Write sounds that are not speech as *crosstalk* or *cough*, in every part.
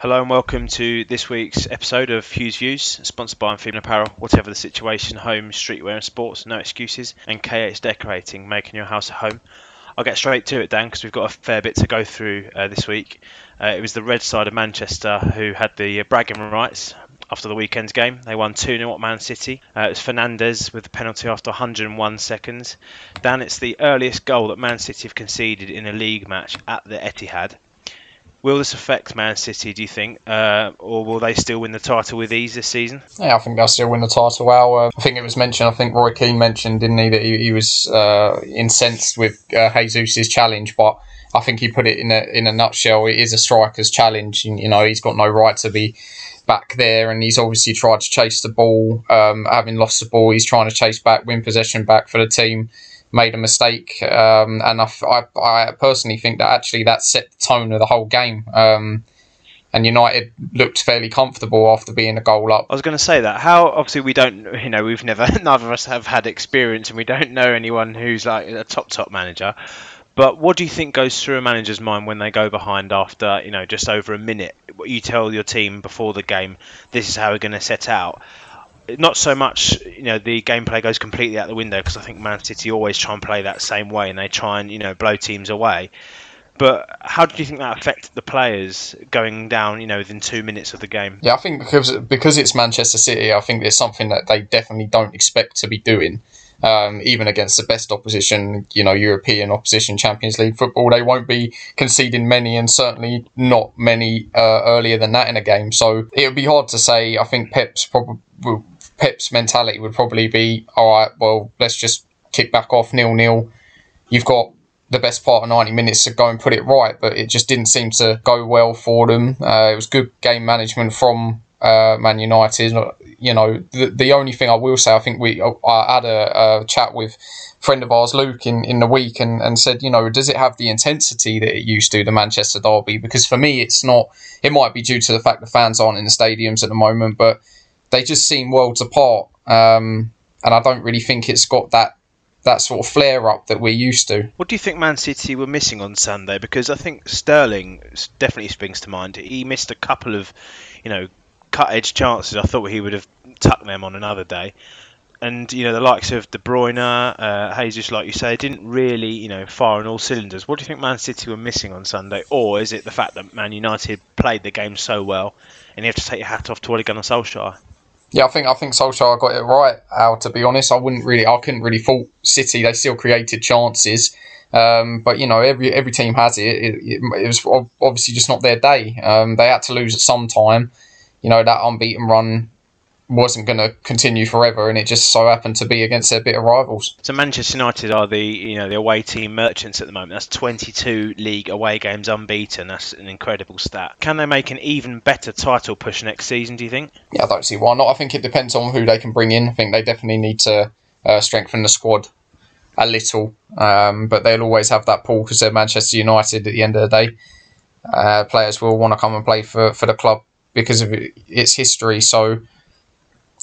Hello and welcome to this week's episode of Hughes Views, sponsored by Amphibian Apparel. Whatever the situation, home, streetwear and sports, no excuses, and KH Decorating, making your house a home. I'll get straight to it, Dan, because we've got a fair bit to go through uh, this week. Uh, it was the red side of Manchester who had the uh, bragging rights after the weekend's game. They won 2 0 at Man City. Uh, it was Fernandes with the penalty after 101 seconds. Dan, it's the earliest goal that Man City have conceded in a league match at the Etihad. Will this affect Man City, do you think? Uh, or will they still win the title with ease this season? Yeah, I think they'll still win the title well. Uh, I think it was mentioned, I think Roy Keane mentioned, didn't he, that he, he was uh, incensed with uh, Jesus' challenge, but I think he put it in a, in a nutshell. It is a striker's challenge. You know, he's got no right to be back there, and he's obviously tried to chase the ball. Um, having lost the ball, he's trying to chase back, win possession back for the team made a mistake, um, and I, I, I, personally think that actually that set the tone of the whole game. Um, and United looked fairly comfortable after being a goal up. I was going to say that. How obviously we don't, you know, we've never, *laughs* neither of us have had experience, and we don't know anyone who's like a top top manager. But what do you think goes through a manager's mind when they go behind after, you know, just over a minute? What you tell your team before the game, this is how we're going to set out not so much you know the gameplay goes completely out the window because I think Man City always try and play that same way and they try and you know blow teams away. But how do you think that affected the players going down, you know, within two minutes of the game? Yeah, I think because because it's Manchester City, I think there's something that they definitely don't expect to be doing. Um, even against the best opposition, you know, European opposition, Champions League football, they won't be conceding many, and certainly not many uh, earlier than that in a game. So it would be hard to say. I think Pep's probably Pep's mentality would probably be, all right, well, let's just kick back off nil nil. You've got the best part of 90 minutes to go and put it right, but it just didn't seem to go well for them. Uh, it was good game management from uh, Man United. You know, the, the only thing I will say, I think we I had a, a chat with a friend of ours, Luke, in, in the week and, and said, you know, does it have the intensity that it used to, the Manchester Derby? Because for me, it's not, it might be due to the fact the fans aren't in the stadiums at the moment, but they just seem worlds apart. Um, and I don't really think it's got that that sort of flare up that we're used to. What do you think Man City were missing on Sunday? Because I think Sterling definitely springs to mind. He missed a couple of, you know, cut edge chances. I thought he would have tucked them on another day. And you know the likes of De Bruyne, uh, Jesus, like you say, didn't really you know fire on all cylinders. What do you think Man City were missing on Sunday, or is it the fact that Man United played the game so well, and you have to take your hat off to Ole Gunnar Solskjaer? Yeah, I think I think Solskjaer got it right. Al, to be honest, I wouldn't really, I couldn't really fault City. They still created chances, um, but you know, every every team has it. It, it, it was obviously just not their day. Um, they had to lose at some time. You know, that unbeaten run wasn't going to continue forever, and it just so happened to be against their bitter rivals. So Manchester United are the you know the away team merchants at the moment. That's 22 league away games unbeaten. That's an incredible stat. Can they make an even better title push next season? Do you think? Yeah, I don't see why not. I think it depends on who they can bring in. I think they definitely need to uh, strengthen the squad a little, um, but they'll always have that pull because they're Manchester United. At the end of the day, uh, players will want to come and play for for the club because of its history. So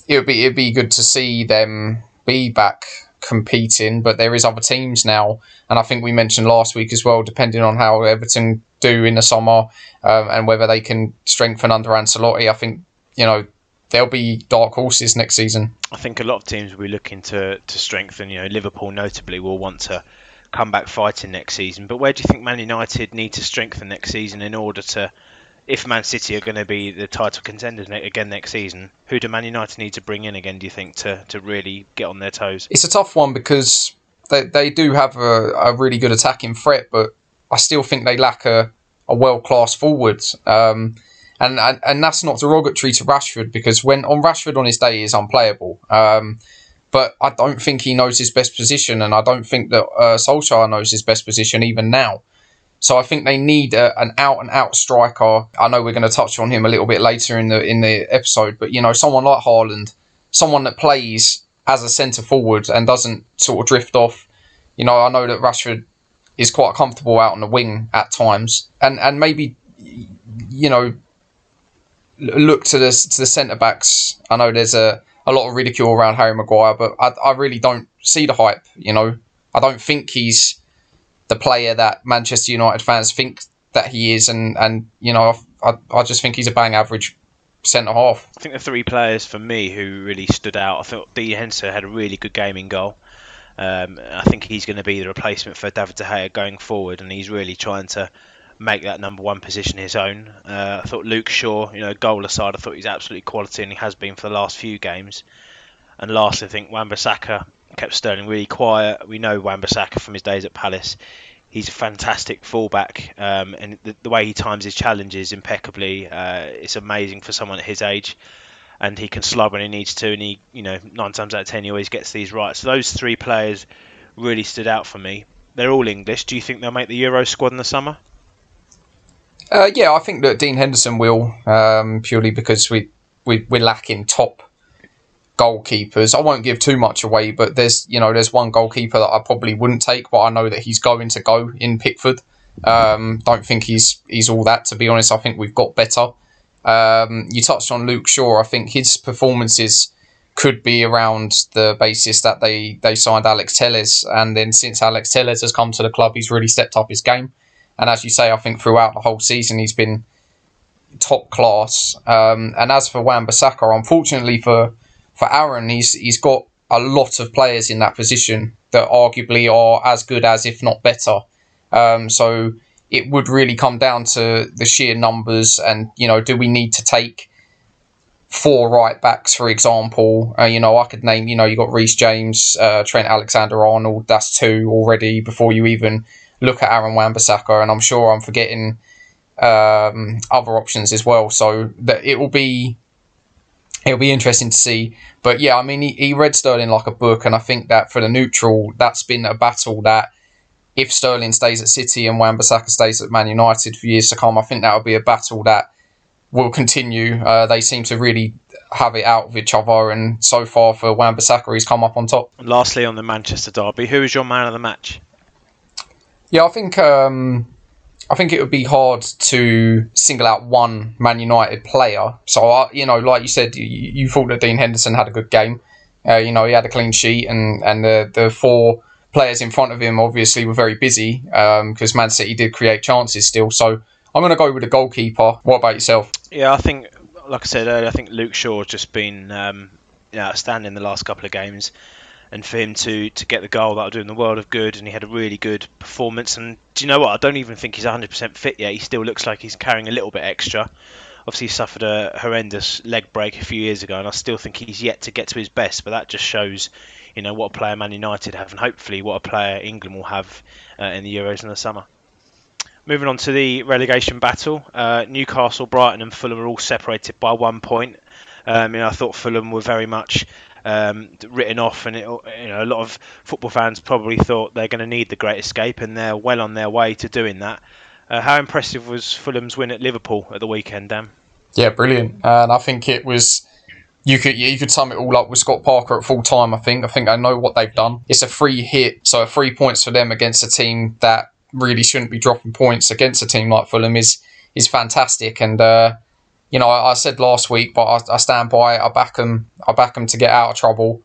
it would be it'd be good to see them be back competing, but there is other teams now, and I think we mentioned last week as well. Depending on how Everton do in the summer um, and whether they can strengthen under Ancelotti, I think you know there'll be dark horses next season. I think a lot of teams will be looking to to strengthen. You know, Liverpool notably will want to come back fighting next season. But where do you think Man United need to strengthen next season in order to if Man City are going to be the title contenders again next season, who do Man United need to bring in again? Do you think to, to really get on their toes? It's a tough one because they they do have a, a really good attacking threat, but I still think they lack a, a world class forward. Um, and, and and that's not derogatory to Rashford because when on Rashford on his day is unplayable. Um, but I don't think he knows his best position, and I don't think that uh, Solskjaer knows his best position even now. So I think they need a, an out and out striker. I know we're going to touch on him a little bit later in the in the episode, but you know, someone like Haaland, someone that plays as a centre forward and doesn't sort of drift off. You know, I know that Rashford is quite comfortable out on the wing at times, and and maybe you know look to the to the centre backs. I know there's a a lot of ridicule around Harry Maguire, but I I really don't see the hype. You know, I don't think he's the player that Manchester United fans think that he is, and and you know I, I just think he's a bang average centre half. I think the three players for me who really stood out. I thought Dean Henderson had a really good game in goal. Um, I think he's going to be the replacement for David De Gea going forward, and he's really trying to make that number one position his own. Uh, I thought Luke Shaw, you know, goal aside, I thought he's absolutely quality, and he has been for the last few games. And lastly, I think Wan-Bissaka kept Sterling really quiet. We know Wan-Bissaka from his days at Palace. He's a fantastic fullback, um, and the, the, way he times his challenges impeccably. Uh, it's amazing for someone at his age and he can slide when he needs to, and he, you know, nine times out of ten, he always gets these right. So those three players really stood out for me. They're all English. Do you think they'll make the Euro squad in the summer? Uh, yeah, I think that Dean Henderson will, um, purely because we, we we're lacking top goalkeepers. I won't give too much away, but there's you know there's one goalkeeper that I probably wouldn't take, but I know that he's going to go in Pickford. Um, don't think he's he's all that to be honest. I think we've got better. Um, you touched on Luke Shaw. I think his performances could be around the basis that they, they signed Alex Telles, and then since Alex Telles has come to the club, he's really stepped up his game. And as you say, I think throughout the whole season he's been top class. Um, and as for Wan Bissaka, unfortunately for for Aaron, he's he's got a lot of players in that position that arguably are as good as, if not better. Um, so it would really come down to the sheer numbers and you know do we need to take four right backs for example uh, you know i could name you know you got reece james uh, trent alexander arnold that's two already before you even look at aaron wan-bissaka and i'm sure i'm forgetting um, other options as well so that it will be it'll be interesting to see but yeah i mean he, he read sterling like a book and i think that for the neutral that's been a battle that if Sterling stays at City and Wan-Bissaka stays at Man United for years to come, I think that will be a battle that will continue. Uh, they seem to really have it out with each other, and so far for Wan-Bissaka, he's come up on top. Lastly, on the Manchester derby, who is your man of the match? Yeah, I think um, I think it would be hard to single out one Man United player. So, I, you know, like you said, you, you thought that Dean Henderson had a good game. Uh, you know, he had a clean sheet, and and the the four players in front of him obviously were very busy because um, Man City did create chances still. So I'm going to go with the goalkeeper. What about yourself? Yeah, I think, like I said earlier, I think Luke Shaw has just been um, outstanding the last couple of games. And for him to, to get the goal, that'll do him the world of good. And he had a really good performance. And do you know what? I don't even think he's 100% fit yet. He still looks like he's carrying a little bit extra. Obviously, he suffered a horrendous leg break a few years ago, and I still think he's yet to get to his best. But that just shows you know what a player Man United have, and hopefully what a player England will have uh, in the Euros in the summer. Moving on to the relegation battle, uh, Newcastle, Brighton, and Fulham are all separated by one point. Um, you know, I thought Fulham were very much um, written off, and it, you know a lot of football fans probably thought they're going to need the Great Escape, and they're well on their way to doing that. Uh, how impressive was Fulham's win at Liverpool at the weekend, Dan? Yeah, brilliant, and I think it was you could you could sum it all up with Scott Parker at full time. I think I think I know what they've done. It's a free hit, so three points for them against a team that really shouldn't be dropping points against a team like Fulham is is fantastic. And uh, you know, I, I, said last week, but I, I, stand by. It. I back them. I back them to get out of trouble.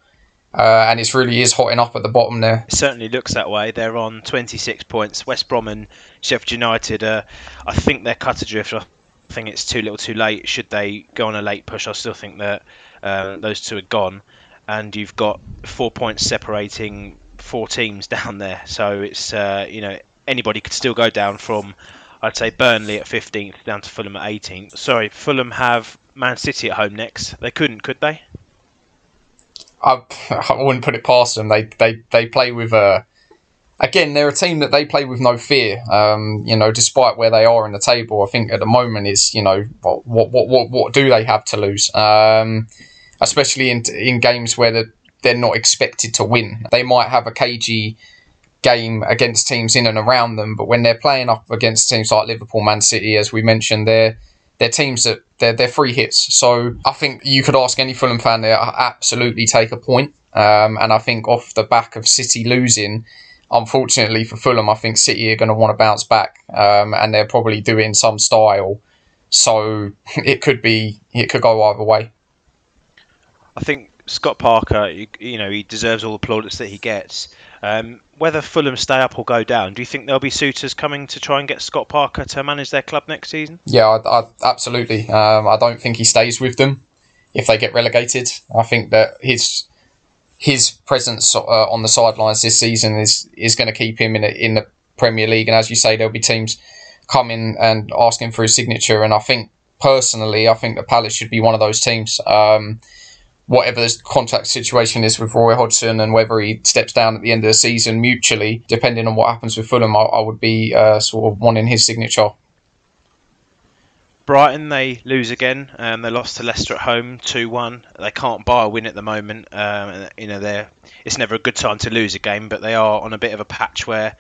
Uh, and it really is hotting up at the bottom there. It certainly looks that way. They're on 26 points. West Brom and Sheffield United, uh, I think they're cut adrift. I think it's too little too late. Should they go on a late push, I still think that uh, those two are gone, and you've got four points separating four teams *laughs* down there. So it's uh, you know anybody could still go down from I'd say Burnley at 15th down to Fulham at 18th. Sorry, Fulham have Man City at home next. They couldn't, could they? I, I wouldn't put it past them. They they they play with a. Again, they're a team that they play with no fear. Um, you know, despite where they are in the table, I think at the moment is you know what what what what do they have to lose? Um, especially in in games where they're, they're not expected to win. They might have a cagey game against teams in and around them, but when they're playing up against teams like Liverpool, Man City, as we mentioned, they're they're teams that they're they're free hits. So I think you could ask any Fulham fan there, absolutely take a point. Um, and I think off the back of City losing, unfortunately for Fulham, I think City are going to want to bounce back, um, and they're probably doing some style. So *laughs* it could be it could go either way. I think Scott Parker, you, you know, he deserves all the plaudits that he gets. Um, whether Fulham stay up or go down, do you think there'll be suitors coming to try and get Scott Parker to manage their club next season? Yeah, I, I, absolutely. Um, I don't think he stays with them if they get relegated. I think that his his presence uh, on the sidelines this season is is going to keep him in a, in the Premier League. And as you say, there'll be teams coming and asking for his signature. And I think personally, I think the Palace should be one of those teams. Um, whatever the contract situation is with Roy Hodgson and whether he steps down at the end of the season mutually, depending on what happens with Fulham, I, I would be uh, sort of wanting his signature. Brighton they lose again. Um, they lost to Leicester at home two one. They can't buy a win at the moment. Um, you know they it's never a good time to lose a game, but they are on a bit of a patch where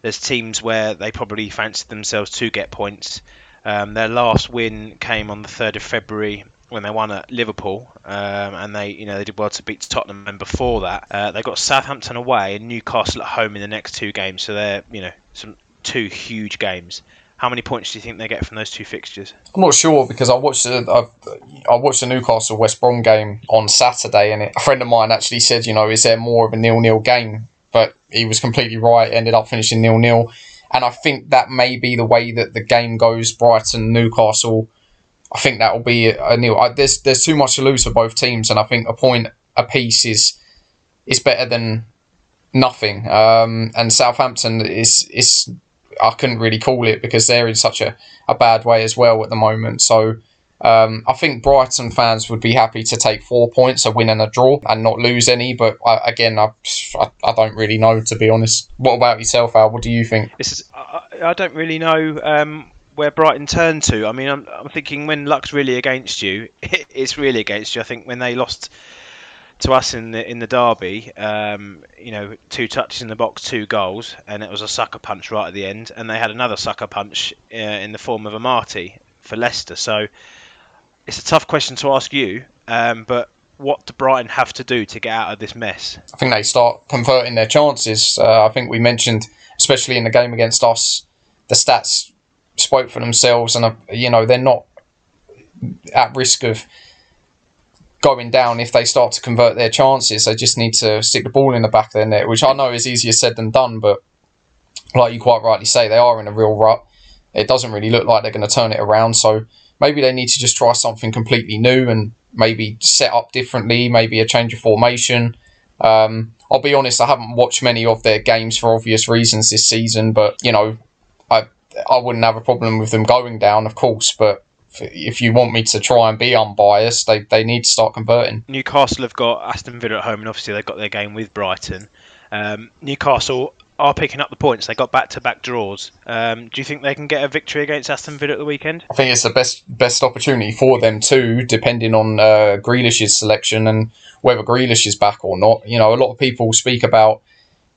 there's teams where they probably fancy themselves to get points. Um, their last win came on the third of February when they won at Liverpool, um, and they you know they did well to beat Tottenham. And before that, uh, they got Southampton away and Newcastle at home in the next two games. So they're you know some two huge games. How many points do you think they get from those two fixtures? I'm not sure because I watched the I, I watched the Newcastle West Brom game on Saturday, and it, a friend of mine actually said, you know, is there more of a nil nil game? But he was completely right. Ended up finishing nil nil, and I think that may be the way that the game goes. Brighton Newcastle I think that will be a nil. There's there's too much to lose for both teams, and I think a point a piece is is better than nothing. Um, and Southampton is is I couldn't really call it because they're in such a, a bad way as well at the moment. So um, I think Brighton fans would be happy to take four points, a win and a draw, and not lose any. But I, again, I, I, I, don't really know to be honest. What about yourself, Al? What do you think? This is I, I don't really know. Um, where Brighton turn to. I mean, I'm, I'm thinking when luck's really against you, *laughs* it's really against you. I think when they lost to us in the in the derby, um, you know, two touches in the box, two goals, and it was a sucker punch right at the end, and they had another sucker punch uh, in the form of a Marty for Leicester. So it's a tough question to ask you, um, but what do Brighton have to do to get out of this mess? I think they start converting their chances. Uh, I think we mentioned, especially in the game against us, the stats spoke for themselves, and uh, you know they're not at risk of going down if they start to convert their chances. They just need to stick the ball in the back of their net, which I know is easier said than done. But like you quite rightly say, they are in a real rut. It doesn't really look like they're going to turn it around. So maybe they need to just try something completely new and maybe set up differently, maybe a change of formation. Um, I'll be honest, I haven't watched many of their games for obvious reasons this season, but you know, I wouldn't have a problem with them going down, of course, but if you want me to try and be unbiased, they, they need to start converting. Newcastle have got Aston Villa at home, and obviously they've got their game with Brighton. Um, Newcastle are picking up the points. They got back to back draws. Um, do you think they can get a victory against Aston Villa at the weekend? I think it's the best best opportunity for them too, depending on uh, Grealish's selection and whether Grealish is back or not. You know, a lot of people speak about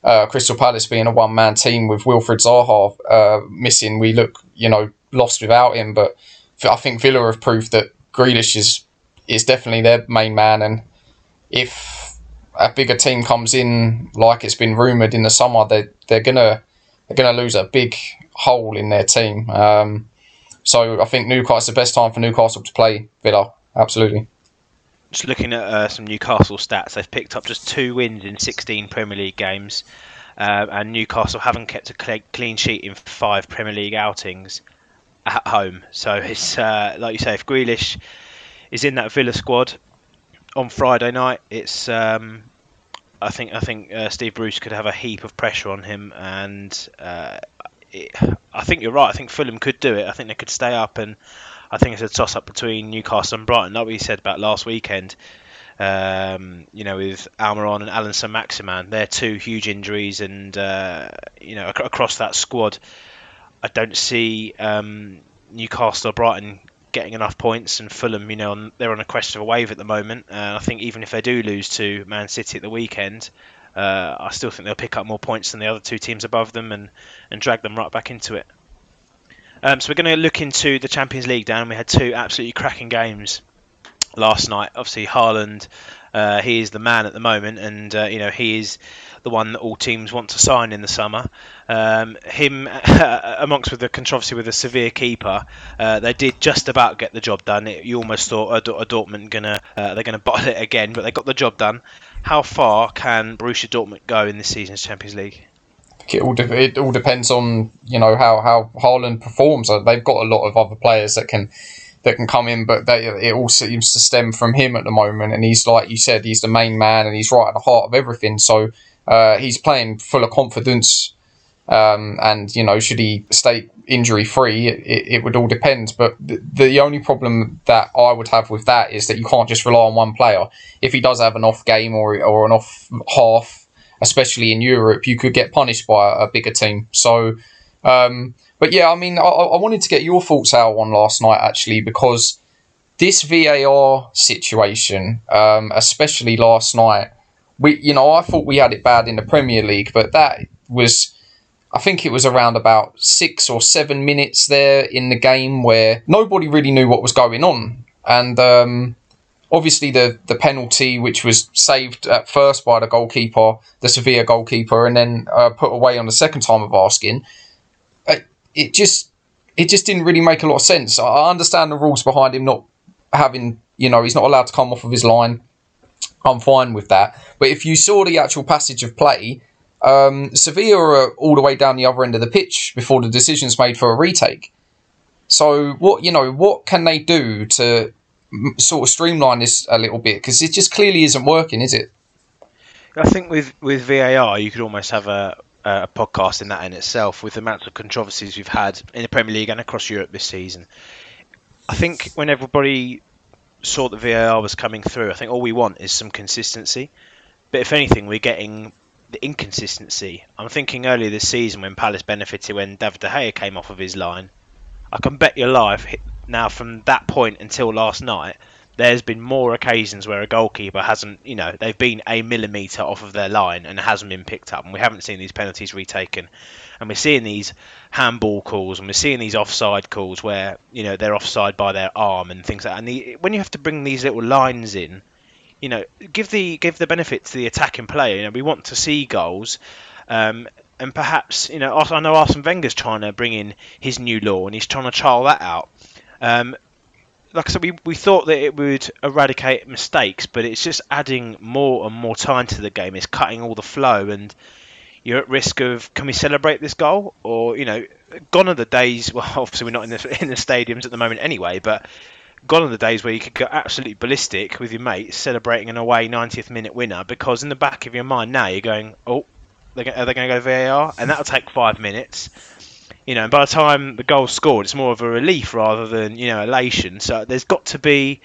uh, Crystal Palace being a one man team with Wilfried Zaha uh, missing, we look, you know, lost without him. But I think Villa have proved that Grealish is is definitely their main man, and if a bigger team comes in, like it's been rumored in the summer, they they're gonna they're gonna lose a big hole in their team. Um, so I think Newcastle's the best time for Newcastle to play Villa. Absolutely just looking at uh, some Newcastle stats, they've picked up just two wins in 16 Premier League games, uh, and Newcastle haven't kept a clean sheet in five Premier League outings at home. So it's uh, like you say, if Grealish is in that Villa squad on Friday night, it's um, I think I think uh, Steve Bruce could have a heap of pressure on him, and uh, it, I think you're right. I think Fulham could do it. I think they could stay up and I think it's a toss up between Newcastle and Brighton, like we said about last weekend. Um, you know, with Almiron and Allan Saint-Maximin, they're two huge injuries, and uh, you know, ac- across that squad, I don't see um, Newcastle or Brighton getting enough points, and Fulham, you know, they're on a crest of a wave at the moment. And I think even if they do lose to Man City at the weekend, uh, I still think they'll pick up more points than the other two teams above them and, and drag them right back into it. Um, so we're going to look into the Champions League. Dan, we had two absolutely cracking games last night. Obviously, Haaland Uh, he is the man at the moment, and uh, you know he is the one that all teams want to sign in the summer. Um, him, *laughs* amongst with the controversy with the Sevilla keeper, uh, they did just about get the job done. It, you almost thought a, a Dortmund gonna uh, they're gonna *laughs* bottle it again, but they got the job done. How far can Borussia Dortmund go in this season's Champions League? It all, de- it all depends on you know how how Haaland performs. They've got a lot of other players that can that can come in, but they, it all seems to stem from him at the moment. And he's like you said, he's the main man, and he's right at the heart of everything. So uh, he's playing full of confidence. Um, and you know, should he stay injury free, it, it, would all depend. But the, the only problem that I would have with that is that you can't just rely on one player. If he does have an off game or or an off half, especially in Europe, you could get punished by a, bigger team. So, um, but yeah, I mean, I, I wanted to get your thoughts out on last night actually because this VAR situation, um, especially last night, we you know I thought we had it bad in the Premier League, but that was. I think it was around about six or seven minutes there in the game where nobody really knew what was going on. And um, obviously, the, the penalty, which was saved at first by the goalkeeper, the Sevilla goalkeeper, and then uh, put away on the second time of asking, it, it just it just didn't really make a lot of sense. I understand the rules behind him not having, you know, he's not allowed to come off of his line I'm fine with that. But if you saw the actual passage of play, um, Sevilla are all the way down the other end of the pitch before the decision's made for a retake. So what you know, what can they do to sort of streamline this a little bit? Because it just clearly isn't working, is it? I think with with VAR, you could almost have a a podcast in that in itself with the amount of controversies we've had in the Premier League and across Europe this season. I think when everybody saw that VAR was coming through. I think all we want is some consistency. But if anything, we're getting the inconsistency. I'm thinking earlier this season when Palace benefited when David De Gea came off of his line. I can bet your life now from that point until last night, there's been more occasions where a goalkeeper hasn't, you know, they've been a millimetre off of their line and hasn't been picked up, and we haven't seen these penalties retaken. And we're seeing these handball calls and we're seeing these offside calls where, you know, they're offside by their arm and things like that. And the, when you have to bring these little lines in, you know, give the give the benefit to the attacking player. You know, we want to see goals. Um, and perhaps, you know, I know Arsene Wenger's trying to bring in his new law and he's trying to trial that out. Um, like I said, we, we thought that it would eradicate mistakes, but it's just adding more and more time to the game. It's cutting all the flow, and you're at risk of can we celebrate this goal or you know, gone are the days. *laughs* Well, obviously we're not in the in the stadiums at the moment anyway, but gone are the days where you could go absolutely ballistic with your mates celebrating an away 90th minute winner because in the back of your mind now you're going, oh, are they going to go VAR? And that'll take five minutes you know, and by the time the goal's scored, it's more of a relief rather than you know elation. So there's got to be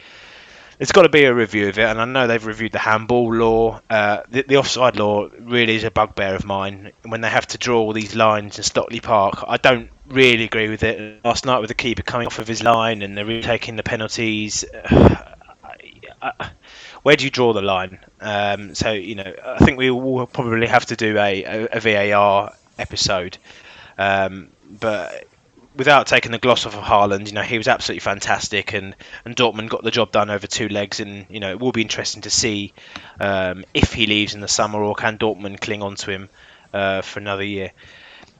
there's got to be a review of it, and I know they've reviewed the handball law. Uh, the, the, offside law really is a bugbear of mine. When they have to draw all these lines in Stockley Park, I don't really agree with it. Last night with the keeper coming off of his line and they're taking the penalties. *sighs* where do you draw the line? Um, so you know, I think we will probably have to do a, a, a VAR episode. Um, but without taking the gloss off of Haaland, you know, he was absolutely fantastic, and, and Dortmund got the job done over two legs, and you know, it will be interesting to see um, if he leaves in the summer or can Dortmund cling on to him uh, for another year.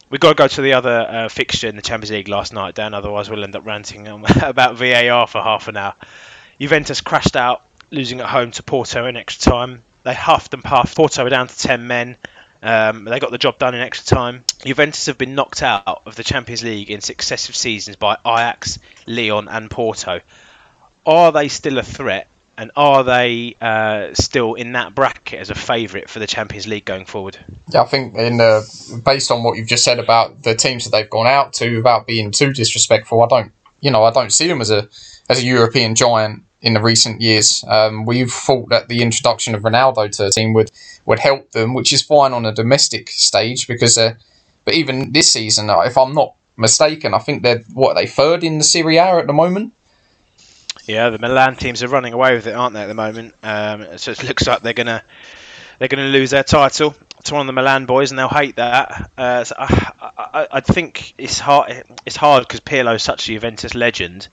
We've got to go to the other uh, fixture in the Champions League last night, Dan. Otherwise, we'll end up ranting *laughs* about VAR for half an hour. Juventus crashed out, losing at home to Porto in extra time. They huffed and puffed. Porto were down to 10 men. Um, they got the job done in extra time. Juventus have been knocked out of the Champions League in successive seasons by Ajax, Lyon, and Porto. Are they still a threat? And are they uh, still in that bracket as a favourite for the Champions League going forward? Yeah, I think in based on what you've just said about the teams that they've gone out to, without being too disrespectful, I don't, you know, I don't see them as a as a European giant in the recent years. Um, we've thought that the introduction of Ronaldo to the team would, would help them, which is fine on a domestic stage because, uh, but even this season, uh, if I'm not mistaken, I think they're what they third in the Serie A at the moment. Yeah, the Milan teams are running away with it, aren't they, at the moment? Um, so it looks like they're gonna they're gonna lose their title to one of the Milan boys, and they'll hate that. Uh, so I, I, I, think it's hard. It's hard because Pirlo is such a Juventus legend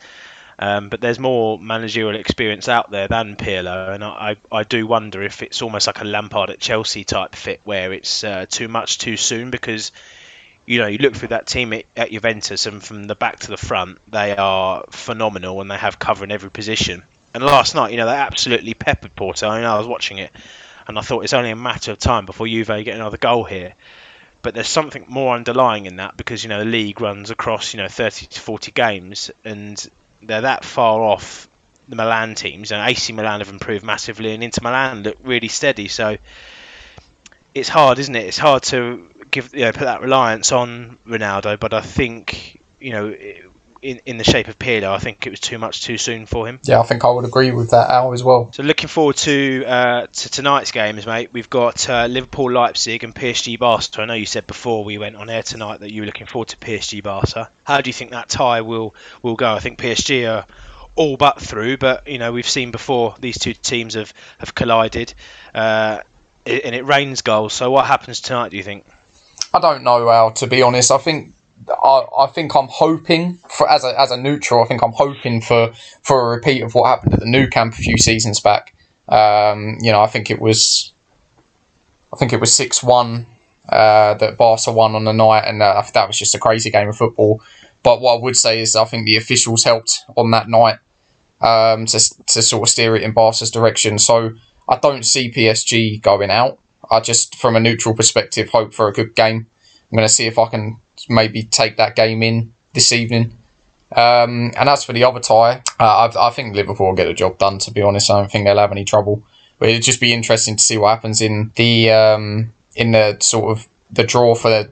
Um, but there's more managerial experience out there than Pirlo, and I, I, do wonder if it's almost like a Lampard at Chelsea type fit, where it's uh, too much too soon. Because you know you look through that team at, at Juventus, and from the back to the front, they are phenomenal, and they have cover in every position. And last night, you know, they absolutely peppered Porto. I know I was watching it, and I thought it's only a matter of time before Juve get another goal here but there's something more underlying in that because you know the league runs across you know 30 to 40 games and they're that far off the Milan teams, and AC Milan have improved massively, and Inter Milan look really steady. So it's hard, isn't it? It's hard to give you know, put that reliance on Ronaldo, but I think you know. In, in the shape of Pirlo, I think it was too much too soon for him. Yeah, I think I would agree with that, Al, as well. So looking forward to uh, to tonight's games, mate. We've got uh, Liverpool, Leipzig, and PSG Barca. I know you said before we went on air tonight that you were looking forward to PSG Barca. How do you think that tie will will go? I think PSG are all but through, but you know we've seen before these two teams have have collided, uh, and it rains goals. So what happens tonight? Do you think? I don't know, Al. To be honest, I think I, I think I'm hoping for as a as a neutral. I think I'm hoping for for a repeat of what happened at the Nou Camp a few seasons back. Um, you know, I think it was, I think it was six one uh, that Barca won on the night, and uh, that was just a crazy game of football. But what I would say is, I think the officials helped on that night um, to to sort of steer it in Barca's direction. So I don't see PSG going out. I just, from a neutral perspective, hope for a good game. I'm going to see if I can maybe take that game in this evening. Um, and as for the other tie, uh, I, I, think Liverpool will get the job done. To be honest, I don't think they'll have any trouble. But it'd just be interesting to see what happens in the um, in the sort of the draw for the,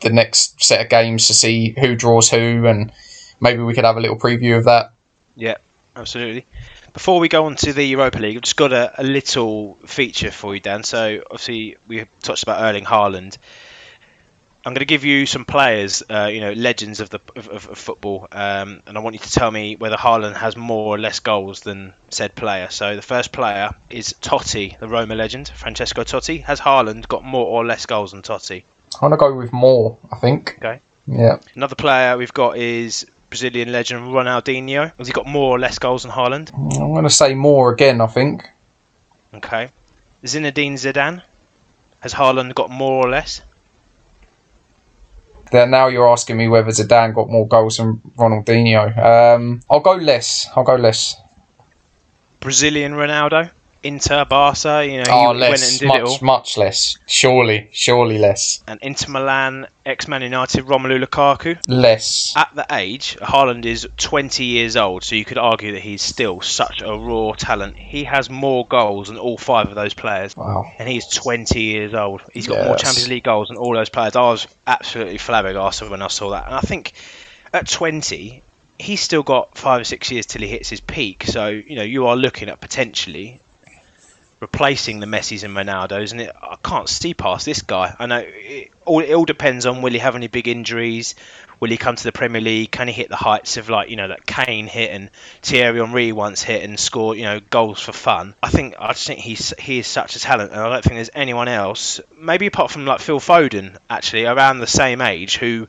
the next set of games to see who draws who, and maybe we could have a little preview of that. Yeah, absolutely. Before we go on to the Europa League, I've just got a, a little feature for you, Dan. So obviously we touched about Erling Haaland. I'm going to give you some players, uh, you know, legends of the of, of football, um, and I want you to tell me whether Haaland has more or less goals than said player. So the first player is Totti, the Roma legend, Francesco Totti. Has Haaland got more or less goals than Totti? I want to go with more. I think. Okay. Yeah. Another player we've got is Brazilian legend Ronaldinho. Has he got more or less goals than Haaland? I'm going to say more again. I think. Okay. Zinedine Zidane. Has Haaland got more or less? That now you're asking me whether Zidane got more goals than Ronaldinho. Um, I'll go less. I'll go less. Brazilian Ronaldo. Inter, Barca, you know, oh, he less, went and did much, it all. much less. Surely, surely less. And Inter Milan, ex-Man United, Romelu Lukaku. Less. At the age, Haaland is 20 years old, so you could argue that he's still such a raw talent. He has more goals than all five of those players. Wow. And he's 20 years old. He's got Yes. more Champions League goals than all those players. I was absolutely flabbergasted when I saw that. And I think at 20, he's still got five or six years till he hits his peak. So, you know, you are looking at potentially replacing the Messis and Ronaldos, and it, I can't see past this guy. I know it all, it all depends on will he have any big injuries, will he come to the Premier League, can he hit the heights of like you know that Kane hit and Thierry Henry once hit and score you know goals for fun. I think I just think he's he is such a talent, and I don't think there's anyone else, maybe apart from like Phil Foden, actually around the same age who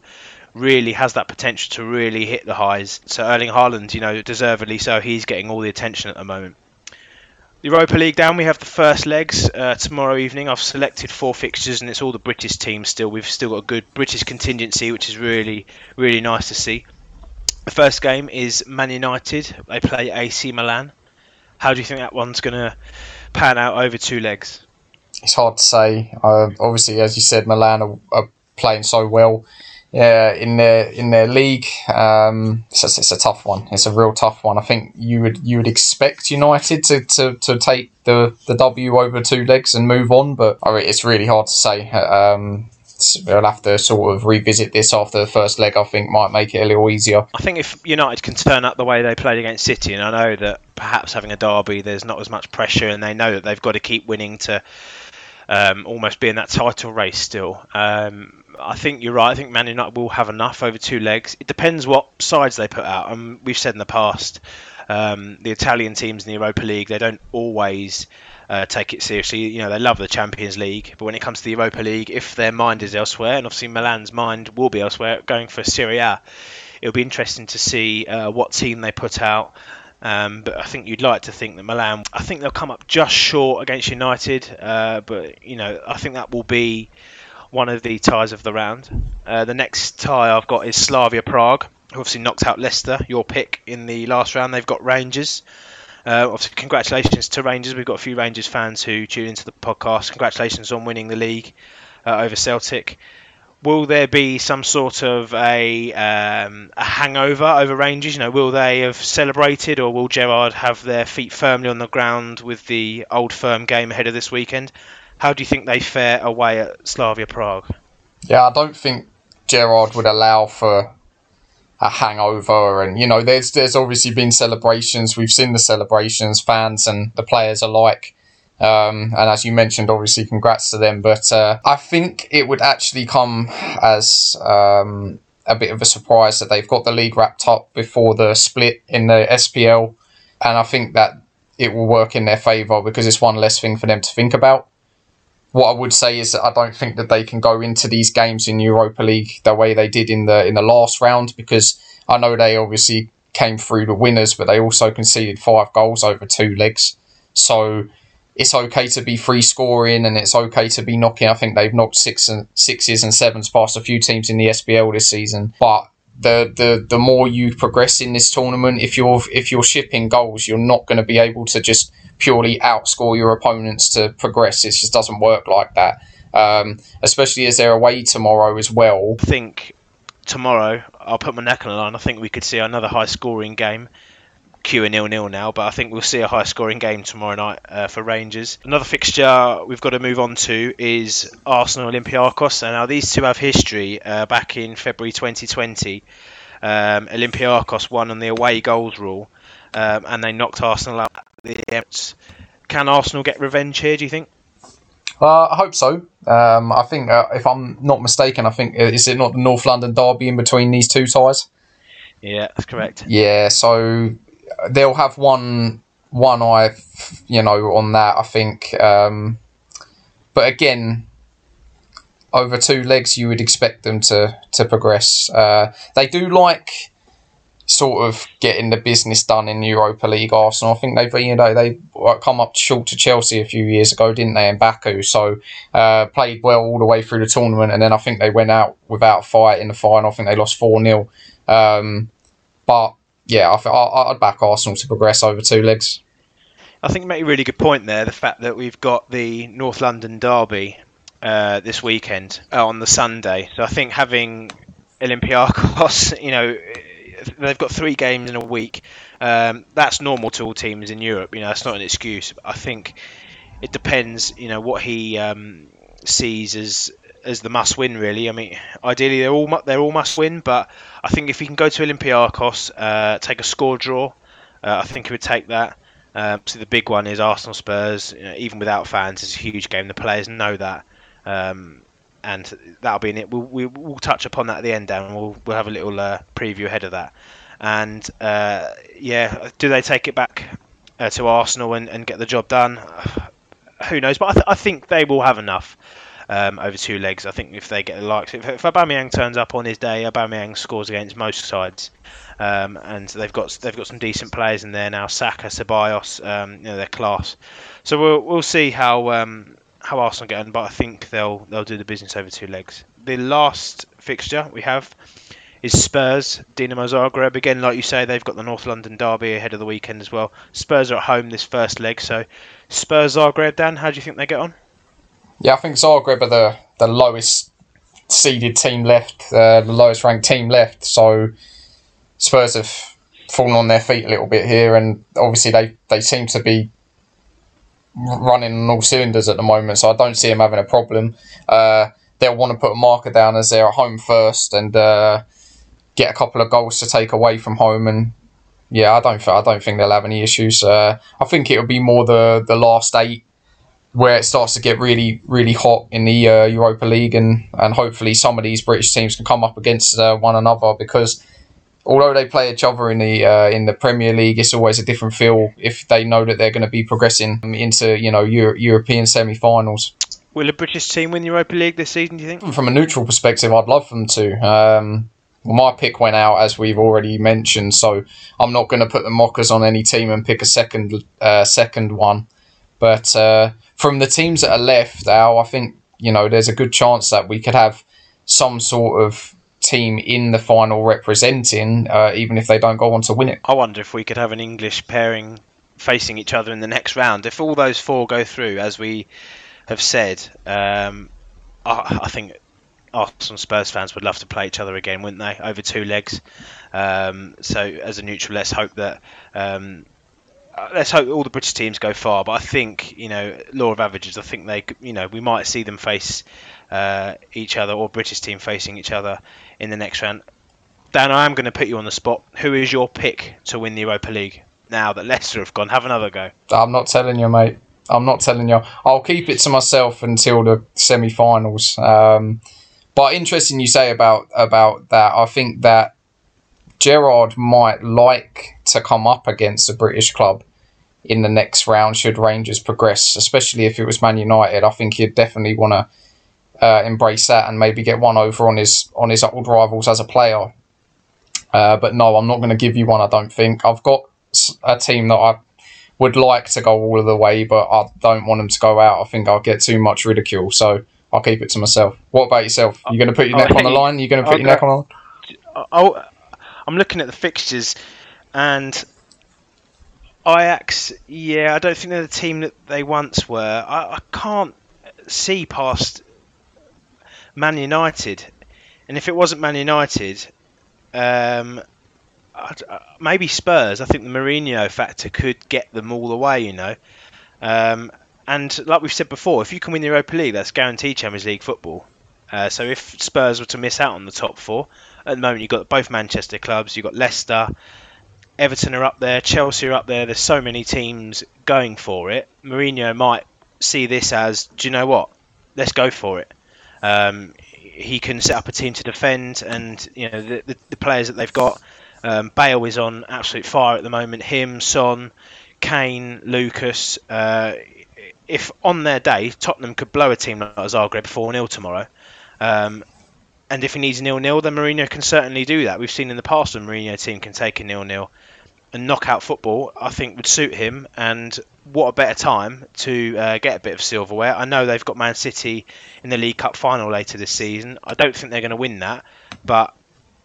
really has that potential to really hit the highs. So Erling Haaland, you know, deservedly so, he's getting all the attention at the moment. Europa League down, we have the first legs uh, tomorrow evening. I've selected four fixtures and it's all the British teams still. We've still got a good British contingency, which is really, really nice to see. The first game is Man United. They play AC Milan. How do you think that one's going to pan out over two legs? It's hard to say. Uh, obviously, as you said, Milan are, are playing so well. Yeah, in their in their league, um, it's, a, it's a tough one. It's a real tough one. I think you would you would expect United to, to, to take the, the W over two legs and move on, but I mean, it's really hard to say. Um, we'll have to sort of revisit this after the first leg. I think might make it a little easier. I think if United can turn up the way they played against City, and I know that perhaps having a derby, there's not as much pressure, and they know that they've got to keep winning to um, almost be in that title race still. Um, I think you're right. I think Man United will have enough over two legs. It depends what sides they put out. And we've said in the past, um, the Italian teams in the Europa League, they don't always uh, take it seriously. You know, they love the Champions League, but when it comes to the Europa League, if their mind is elsewhere, and obviously Milan's mind will be elsewhere, going for Serie A, it'll be interesting to see uh, what team they put out. Um, but I think you'd like to think that Milan, I think they'll come up just short against United. Uh, but you know, I think that will be one of the ties of the round. Uh, the next tie I've got is Slavia Prague, who obviously knocked out Leicester, your pick in the last round. They've got Rangers. Uh, obviously, congratulations to Rangers. We've got a few Rangers fans who tune into the podcast. Congratulations on winning the league uh, over Celtic will there be some sort of a, um, a hangover over Rangers? You know, will they have celebrated, or will Gerrard have their feet firmly on the ground with the old firm game ahead of this weekend? How do you think they fare away at Slavia Prague? Yeah, I don't think Gerrard would allow for a hangover, and you know, there's there's obviously been celebrations. We've seen the celebrations, fans and the players alike um, and as you mentioned, obviously, congrats to them. But uh, I think it would actually come as um, a bit of a surprise that they've got the league wrapped up before the split in the SPL. And I think that it will work in their favour because it's one less thing for them to think about. What I would say is that I don't think that they can go into these games in Europa League the way they did in the in the last round because I know they obviously came through the winners, but they also conceded five goals over two legs. So it's okay to be free scoring and it's okay to be knocking. I think they've knocked six and sixes and sevens past a few teams in the SPL this season. But the the the more you progress in this tournament, if you're if you're shipping goals, you're not going to be able to just purely outscore your opponents to progress. It just doesn't work like that. Um, especially as they're away tomorrow as well. I think tomorrow I'll put my neck on the line. I think we could see another high scoring game. Q a nil nil now, but I think we'll see a high scoring game tomorrow night uh, for Rangers. Another fixture we've got to move on to is Arsenal Olympiacos. And now these two have history. Uh, back in February 2020, um, Olympiacos won on the away goals rule, um, and they knocked Arsenal out. The Can Arsenal get revenge here? Do you think? Uh, I hope so. Um, I think, uh, if I'm not mistaken, I think uh, is it not the North London derby in between these two ties? Yeah, that's correct. Yeah, so they'll have one one eye, you know, on that. I think, um, but again, over two legs, you would expect them to to progress. Uh, they do like sort of getting the business done in Europa League. Arsenal, I think they've you know they come up short to Chelsea a few years ago, didn't they? In Baku, so uh, played well all the way through the tournament, and then I think they went out without a fight in the final. I think they lost four 0 um, but yeah, I, would back Arsenal to progress over two legs. I think you make a really good point there. The fact that we've got the North London derby uh, this weekend uh, on the Sunday, so I think having Olympiacos, *laughs* you know, they've got three games in a week. Um, that's normal to all teams in Europe. You know, that's not an excuse. I think it depends. You know what he um, sees as as the must win. Really, I mean, ideally they're all they're all must win, but I think if he can go to Olympiacos, uh, take a score draw, uh, I think he would take that. Um, so the big one is Arsenal Spurs. You know, even without fans, it's a huge game. The players know that, um, and that'll be in it. We'll, we, will touch upon that at the end, Dan. We'll we'll have a little uh, preview ahead of that. And uh, yeah, do they take it back uh, to Arsenal and, and get the job done? *sighs* Who knows? But I, th- I think they will have enough um, over two legs. I think if they get the likes, if, if Aubameyang turns up on his day, Aubameyang scores against most sides, um, and they've got they've got some decent players in there now. Saka, Ceballos, um, you know, their class. So we'll we'll see how um, how Arsenal get on, but I think they'll they'll do the business over two legs. The last fixture we have is Spurs, Dinamo Zagreb. Again, like you say, they've got the North London derby ahead of the weekend as well. Spurs are at home this first leg, so Spurs Zagreb. Dan, how do you think they get on? Yeah, I think Zagreb are the, the lowest seeded team left, uh, the lowest ranked team left. So Spurs have fallen on their feet a little bit here, and obviously they, they seem to be running on all cylinders at the moment. So I don't see them having a problem. Uh, they'll want to put a marker down as they're at home first and uh, get a couple of goals to take away from home. And yeah, I don't I don't think they'll have any issues. Uh, I think it'll be more the the last eight where it starts to get really, really hot in the uh, Europa League, and, and hopefully some of these British teams can come up against uh, one another because although they play each other in the uh, in the Premier League, it's always a different feel if they know that they're going to be progressing into you know Euro- European semi-finals. Will a British team win the Europa League this season? Do you think? From a neutral perspective, I'd love them to. Um, my pick went out as we've already mentioned, so I'm not going to put the mockers on any team and pick a second uh, second one. But uh, from the teams that are left, Al, I think you know there's a good chance that we could have some sort of team in the final representing, uh, even if they don't go on to win it. I wonder if we could have an English pairing facing each other in the next round. If all those four go through, as we have said, um, I, I, think Arsenal Spurs fans would love to play each other again, wouldn't they? Over two legs. Um, so as a neutral, let's hope that. Um, uh, let's hope all the British teams go far, but I think you know law of averages. I think they, you know, we might see them face uh, each other or British team facing each other in the next round. Dan, I am going to put you on the spot. Who is your pick to win the Europa League now that Leicester have gone? Have another go. I'm not telling you, mate. I'm not telling you. I'll keep it to myself until the semi-finals. Um, but interesting you say about about that. I think that Gerrard might like to come up against a British club in the next round should Rangers progress, especially if it was Man United. I think he'd definitely want to uh, embrace that and maybe get one over on his on his old rivals as a player. Uh, but no, I'm not going to give you one. I don't think I've got a team that I would like to go all of the way, but I don't want them to go out. I think I'll get too much ridicule, so I'll keep it to myself. What about yourself? You're going to put your neck on the line? You're going to put your neck on? Oh, I'm looking at the fixtures, and Ajax. Yeah, I don't think they're the team that they once were. I, I can't see past Man United, and if it wasn't Man United, um, maybe Spurs. I think the Mourinho factor could get them all the way. You know, um, and like we've said before, if you can win the Europa League, that's guaranteed Champions League football. Uh, so if Spurs were to miss out on the top four, at the moment you've got both Manchester clubs, you've got Leicester, Everton are up there, Chelsea are up there. There's so many teams going for it. Mourinho might see this as, do you know what? Let's go for it. Um, he can set up a team to defend, and you know the, the, the players that they've got. Um, Bale is on absolute fire at the moment. Him, Son, Kane, Lucas. Uh, if on their day Tottenham could blow a team like Zagreb 4 0 tomorrow, um, and if he needs nil nil, then Mourinho can certainly do that. We've seen in the past when Mourinho team can take a nil nil and knock out football. I think would suit him. And what a better time to uh, get a bit of silverware. I know they've got Man City in the League Cup final later this season. I don't think they're going to win that, but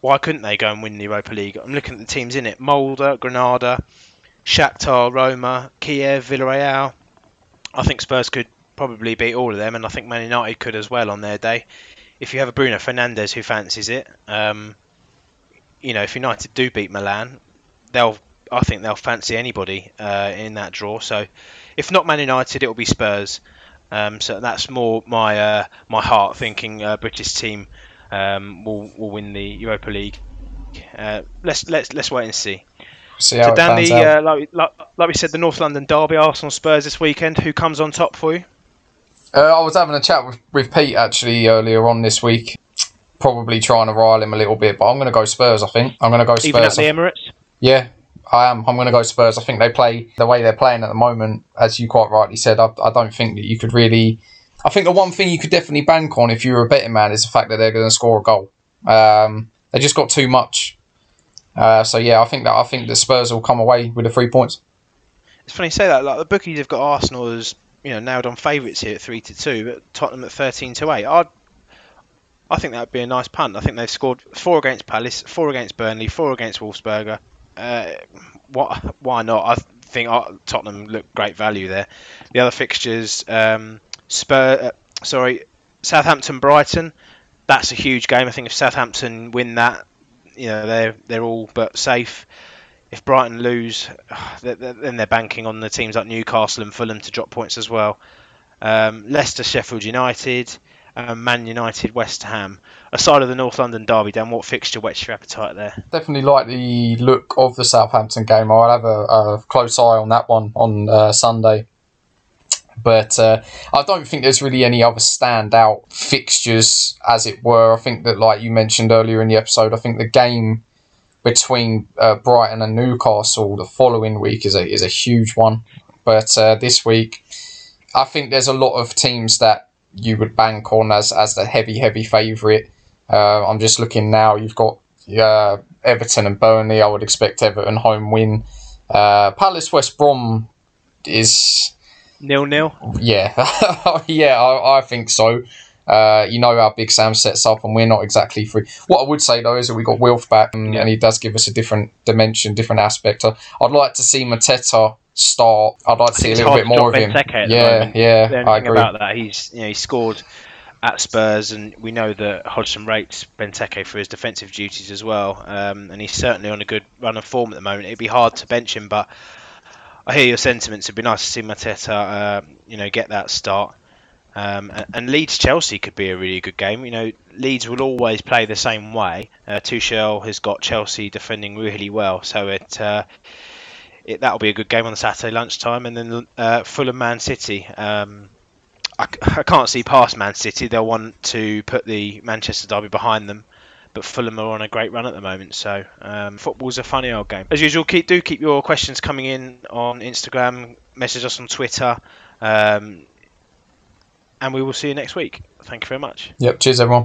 why couldn't they go and win the Europa League? I'm looking at the teams in it: Molde, Granada, Shakhtar, Roma, Kiev, Villarreal. I think Spurs could probably beat all of them, and I think Man United could as well on their day. If you have a Bruno Fernandes who fancies it, um, you know, if United do beat Milan, they'll I think they'll fancy anybody uh, in that draw. So, if not Man United, it will be Spurs. Um, so that's more my uh, my heart thinking uh, British team um, will will win the Europa League. Uh, let's let's let's wait and see. See so Danny, uh, like, like, like we said, the North London derby, Arsenal Spurs this weekend. Who comes on top for you? Uh, I was having a chat with, with Pete actually earlier on this week, probably trying to rile him a little bit, but I'm going to go Spurs. I think I'm going to go Spurs. Even at the Emirates. Yeah, I am. I'm going to go Spurs. I think they play the way they're playing at the moment, as you quite rightly said. I, I don't think that you could really. I think the one thing you could definitely bank on if you're a betting man is the fact that they're going to score a goal. Um, they just got too much uh, so yeah, I think that I think the Spurs will come away with the three points. It's funny you say that. Like the bookies have got Arsenal as you know nailed on favourites here at three to two, but Tottenham at thirteen to eight. I'd I think that would be a nice punt. I think they've scored four against Palace, four against Burnley, four against Wolfsberger. Uh, what? Why not? I think Tottenham look great value there. The other fixtures, um, Spur, uh, sorry, Southampton, Brighton. That's a huge game. I think if Southampton win that, you know they're they're all but safe. If Brighton lose, *sighs* then they're banking on the teams like Newcastle and Fulham to drop points as well. Um, Leicester, Sheffield United, um, Man United, West Ham. Aside of the North London derby, Dan, what fixture whets your appetite there? Definitely like the look of the Southampton game. I'll have a, a close eye on that one on uh, Sunday. But uh, I don't think there's really any other standout fixtures, as it were. I think that, like you mentioned earlier in the episode, I think the game between uh, Brighton and Newcastle the following week is a is a huge one. But uh, this week, I think there's a lot of teams that you would bank on as as the heavy heavy favourite. Uh, I'm just looking now. You've got uh, Everton and Burnley. I would expect Everton home win. Uh, Palace West Brom is nil nil. Yeah, *laughs* yeah, I, I think so. Uh, you know how Big Sam sets up, and we're not exactly free. What I would say though is that we got Wilf back, and, Yeah. and he does give us a different dimension, different aspect. I- I'd like to see Mateta start. I'd like to see a little bit more of him. Yeah, yeah, I agree. about that, he's you know he scored at Spurs, and we know that Hodgson rates Benteke for his defensive duties as well. Um, and he's certainly on a good run of form at the moment. It'd be hard to bench him, but I hear your sentiments. It'd be nice to see Mateta, uh, you know, get that start. Um, and, Leeds Chelsea could be a really good game. You know, Leeds will always play the same way. Uh, Tuchel has got Chelsea defending really well, so it. Uh, it, that'll be a good game on the Saturday lunchtime, and then uh, Fulham Man City. Um, I, I can't see past Man City. They'll want to put the Manchester derby behind them, but Fulham are on a great run at the moment. So um, football's a funny old game. As usual, keep do keep your questions coming in on Instagram. Message us on Twitter, um, and we will see you next week. Thank you very much. Yep. Cheers, everyone.